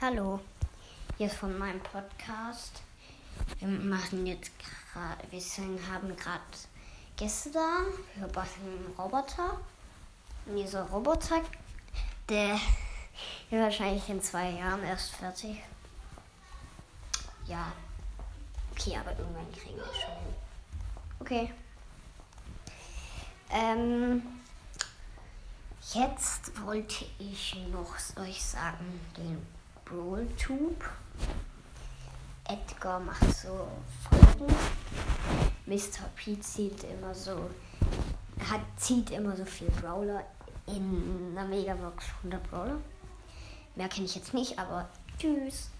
Hallo, hier ist von meinem Podcast. Wir machen jetzt gerade, wir haben gerade Gäste da. Wir basteln einen Roboter. Und dieser Roboter, der ist wahrscheinlich in zwei Jahren erst fertig. Ja. Okay, aber irgendwann kriegen wir schon hin. Okay. Ähm, jetzt wollte ich noch euch sagen, den Brawltube. Edgar macht so Folgen. Mr. P zieht immer so, hat, zieht immer so viel Brawler in einer Megabox 100 Brawler. Mehr kenne ich jetzt nicht, aber tschüss.